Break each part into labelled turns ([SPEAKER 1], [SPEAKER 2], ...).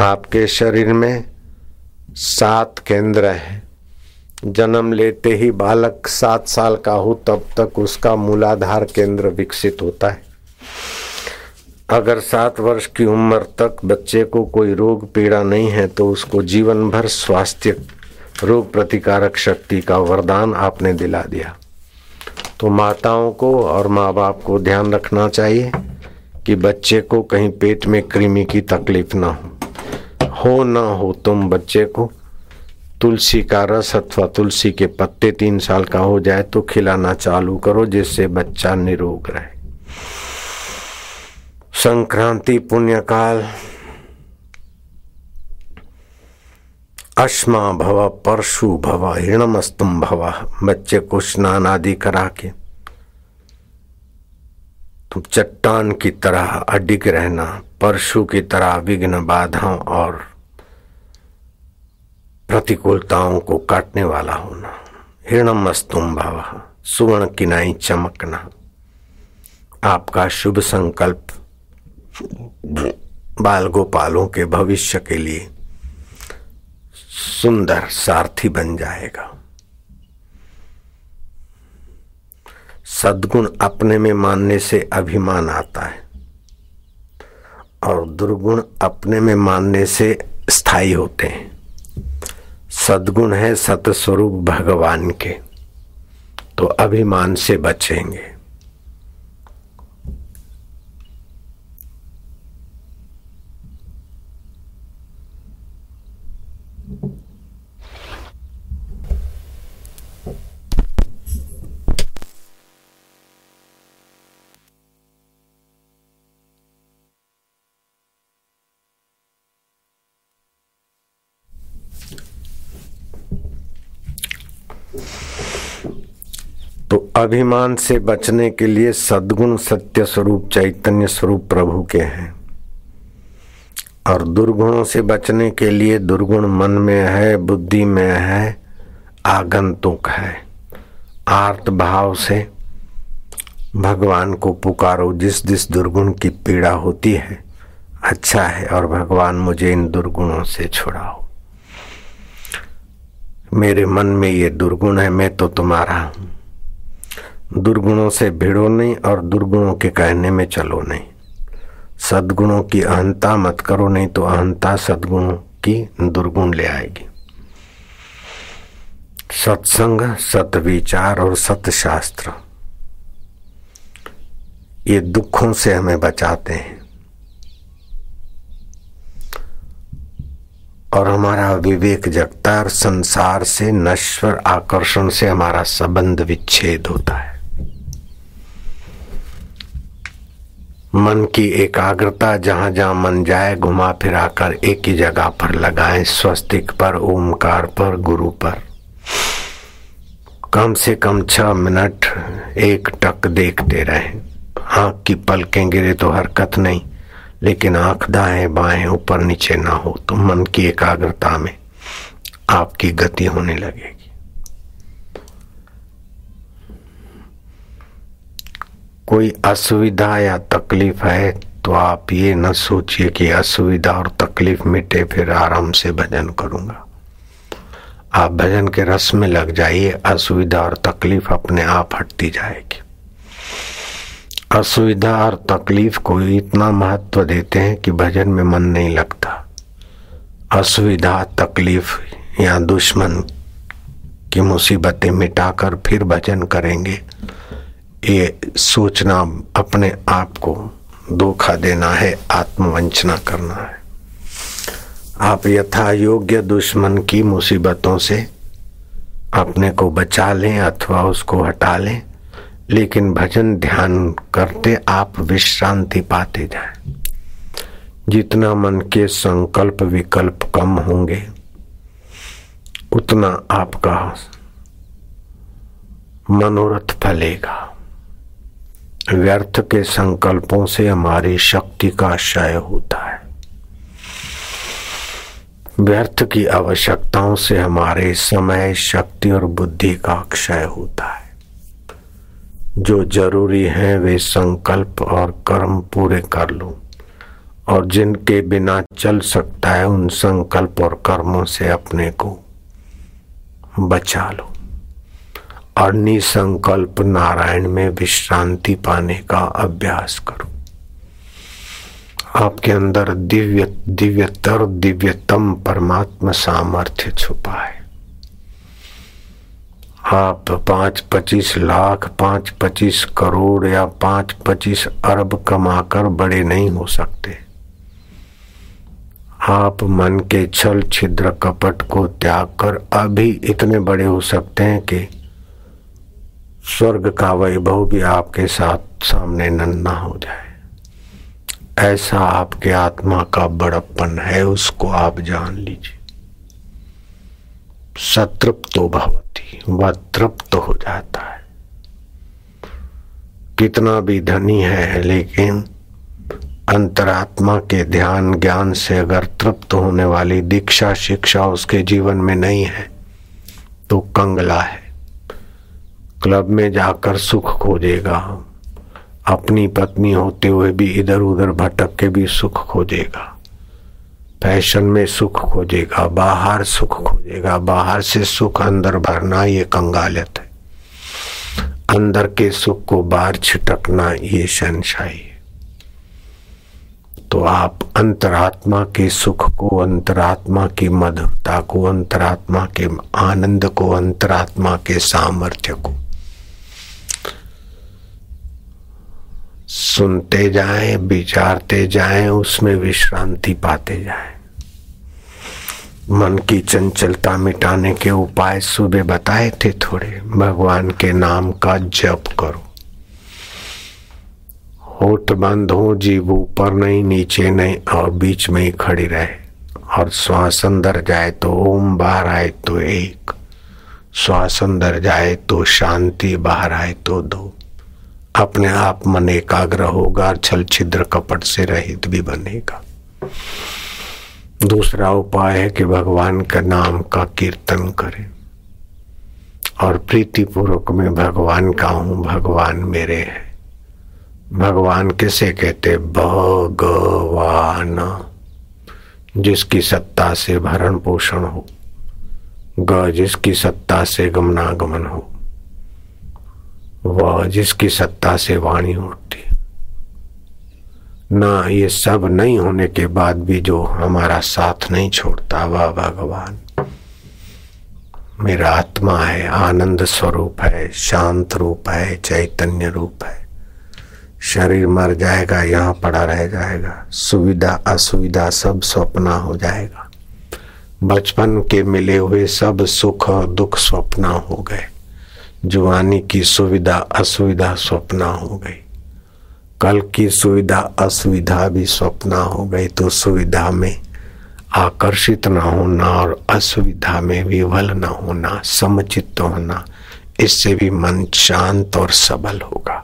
[SPEAKER 1] आपके शरीर में सात केंद्र हैं। जन्म लेते ही बालक सात साल का हो, तब तक उसका मूलाधार केंद्र विकसित होता है। अगर सात वर्ष की उम्र तक बच्चे को कोई रोग, पीड़ा नहीं है तो उसको जीवन भर स्वास्थ्य रोग प्रतिकारक शक्ति का वरदान आपने दिला दिया। तो माताओं को और माँ बाप को ध्यान रखना चाहिए कि बच्चे को कहीं पेट में कृमि की तकलीफ़ ना हो। हो ना हो तुम बच्चे को। तुलसी का रस अथवा तुलसी के पत्ते तीन साल का हो जाए तो खिलाना चालू करो, जिससे बच्चा निरोग रहे। संक्रांति, पुण्यकाल। अश्मा भव, परशु भव हिणमस्तुम भव, बच्चे को स्नान आदि करा के। तुम चट्टान की तरह अडिग रहना, परशु की तरह विघ्न बाधाओं और प्रतिकूलताओं को काटने वाला होना। हिरणम मस्तुम भाव, सुवर्ण किनाई चमकना। आपका शुभ संकल्प बाल गोपालों के भविष्य के लिए सुंदर सारथी बन जाएगा। सदगुण अपने में मानने से अभिमान आता है और दुर्गुण अपने में मानने से स्थायी होते हैं। सदगुण है सतस्वरूप भगवान के। तो अभिमान से बचेंगे तो अभिमान से बचने के लिए सद्गुण सत्य स्वरूप चैतन्य स्वरूप प्रभु के हैं। और दुर्गुणों से बचने के लिए दुर्गुण मन में है, बुद्धि में है, आगंतुक है। आर्त भाव से भगवान को पुकारो, जिस जिस दुर्गुण की पीड़ा होती है अच्छा है और भगवान मुझे इन दुर्गुणों से छुड़ाओ। मेरे मन में ये दुर्गुण है, मैं तो तुम्हारा हूँ। दुर्गुणों से भिड़ो नहीं और दुर्गुणों के कहने में चलो नहीं। सदगुणों की अहंता मत करो, नहीं तो अहंता सदगुणों की दुर्गुण ले आएगी। सत्संग सत विचार और सतशास्त्र, ये दुखों से हमें बचाते हैं। और हमारा विवेक जगता और संसार से, नश्वर आकर्षण से हमारा संबंध विच्छेद होता है। मन की एकाग्रता जहाँ जहाँ मन जाए, घुमा फिरा कर एक ही जगह पर लगाए, स्वस्तिक पर, ओमकार पर, गुरु पर। कम से कम छह मिनट एक टक देखते रहे। आँख की पलकें गिरे तो हरकत नहीं, लेकिन आँख दाएँ बाएँ ऊपर नीचे ना हो तो मन की एकाग्रता में आपकी गति होने लगेगी। कोई असुविधा या तकलीफ़ है तो आप ये न सोचिए कि असुविधा और तकलीफ़ मिटे, फिर आराम से भजन करूँगा। आप भजन के रस में लग जाइए, असुविधा और तकलीफ़ अपने आप हटती जाएगी। असुविधा और तकलीफ़ को इतना महत्व देते हैं कि भजन में मन नहीं लगता। असुविधा, तकलीफ़ या दुश्मन की मुसीबतें मिटाकर फिर भजन करेंगे। ये सोचना, अपने आप को धोखा देना है, आत्मवंचना करना है। आप यथा योग्य दुश्मन की मुसीबतों से अपने को बचा लें अथवा उसको हटा लें, लेकिन भजन ध्यान करते आप विश्रांति पाते जाए। जितना मन के संकल्प विकल्प कम होंगे, उतना आपका मनोरथ फलेगा। व्यर्थ के संकल्पों से हमारी शक्ति का क्षय होता है। व्यर्थ की आवश्यकताओं से हमारे समय, शक्ति और बुद्धि का क्षय होता है। जो ज़रूरी है, वे संकल्प और कर्म पूरे कर लो। और जिनके बिना चल सकता है, उन संकल्प और कर्मों से अपने को बचा लो। और निसंकल्प नारायण में विश्रांति पाने का अभ्यास करो। आपके अंदर दिव्य, दिव्यतर, दिव्यतम परमात्मा सामर्थ्य छुपा है। आप पाँच पच्चीस लाख, पाँच पच्चीस करोड़ या पाँच पच्चीस अरब कमाकर बड़े नहीं हो सकते। आप मन के छल छिद्र कपट को त्याग कर अभी इतने बड़े हो सकते हैं कि स्वर्ग का वैभव भी आपके साथ सामने नन्ना हो जाए। ऐसा आपके आत्मा का बड़प्पन है, उसको आप जान लीजिए। सतृप्तो भवती वह तृप्त हो जाता है। कितना भी धनी है, लेकिन अंतरात्मा के ध्यान, ज्ञान से अगर तृप्त होने वाली दीक्षा, शिक्षा उसके जीवन में नहीं है तो कंगला है। क्लब में जाकर सुख खोजेगा अपनी पत्नी होते हुए भी इधर उधर भटक के भी सुख खोजेगा फ़ैशन में सुख खोजेगा बाहर सुख खोजेगा बाहर से सुख अंदर भरना ये कंगालियत है। अंदर के सुख को बाहर छिटकना ये शनशाही है। तो आप अंतरात्मा के सुख को, अंतरात्मा की मधुरता को, अंतरात्मा के आनंद को, अंतरात्मा के सामर्थ्य को सुनते जाएँ, विचारते जाएँ, उसमें विश्रांति पाते जाएँ। मन की चंचलता मिटाने के उपाय सुबह बताए थे थोड़े। भगवान के नाम का जप करो। होठ बंद हो, जीव ऊपर नहीं, नीचे नहीं, और बीच में ही खड़ी रहे। और श्वास अंदर जाए तो ओम, बाहर आए तो एक। श्वास अंदर जाए तो शांति, बाहर आए तो दो। अपने आप मन एकाग्र होगा छल छिद्र कपट से रहित भी बनेगा। दूसरा उपाय है कि भगवान का नाम का कीर्तन करें। और प्रीतिपूर्वक में भगवान का हूँ, भगवान मेरे है। भगवान किसे कहते? भगवान। जिसकी सत्ता से भरण पोषण हो ग जिसकी सत्ता से गमनागमन हो। वह जिसकी सत्ता से वाणी उठती ना ये सब नहीं होने के बाद भी जो हमारा साथ नहीं छोड़ता, वह भगवान। मेरा आत्मा है, आनंद स्वरूप है, शांत रूप है, चैतन्य रूप है। शरीर मर जाएगा, यहाँ पड़ा रह जाएगा। सुविधा, असुविधा सब स्वप्ना हो जाएगा। बचपन के मिले हुए सब सुख और दुख स्वप्ना हो गए। जुआनी की सुविधा असुविधा स्वप्ना हो गई। कल की सुविधा असुविधा भी स्वप्ना हो गई तो सुविधा में आकर्षित न होना और असुविधा में विवल न होना समचित्त होना, इससे भी मन शांत और सबल होगा।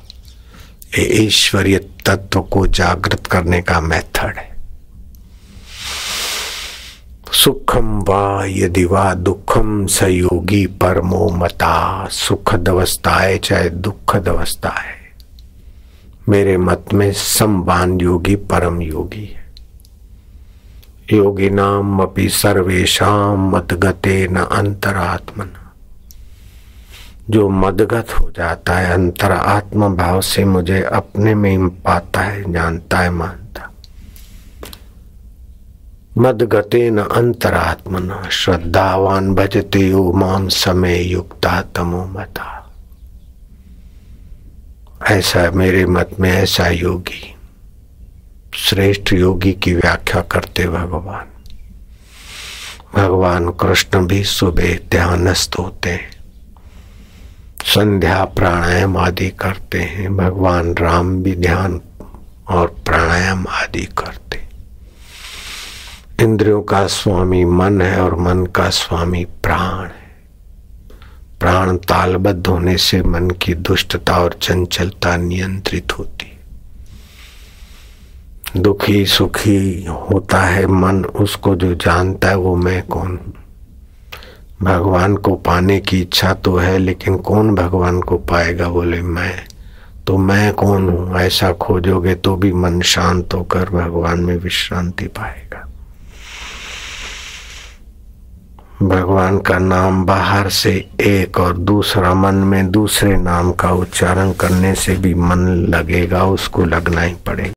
[SPEAKER 1] ये ईश्वरीय तत्व को जागृत करने का मेथड है। सुखम वा यदि वा दुखम सयोगी परमो मता। सुखद अवस्था है चाहे दुखद अवस्था है मेरे मत में संवान योगी परम योगी है। योगी नाम अपनी सर्वेशम मत गते न अंतरात्मन। जो मदगत हो जाता है अंतर आत्म भाव से मुझे अपने में पाता है, जानता है, मानता मदगते न अंतरात्मन, श्रद्धावान भजते यो माम समय युक्ता तमो मता। ऐसा मेरे मत में ऐसा योगी, श्रेष्ठ योगी की व्याख्या करते भगवान। भगवान कृष्ण भी सुबह ध्यानस्थ होते हैं, संध्या प्राणायाम आदि करते हैं, भगवान राम भी ध्यान और प्राणायाम आदि करते इंद्रियों का स्वामी मन है और मन का स्वामी प्राण है। प्राण तालबद्ध होने से मन की दुष्टता और चंचलता नियंत्रित होती दुखी सुखी होता है मन, उसको जो जानता है वो मैं कौन भगवान को पाने की इच्छा तो है, लेकिन कौन भगवान को पाएगा? बोले, मैं तो मैं कौन हूँ? ऐसा खोजोगे तो भी मन शांत होकर भगवान में विश्रांति पाएगा। भगवान का नाम बाहर से एक और दूसरा मन में दूसरे नाम का उच्चारण करने से भी मन लगेगा, उसको लगना ही पड़ेगा।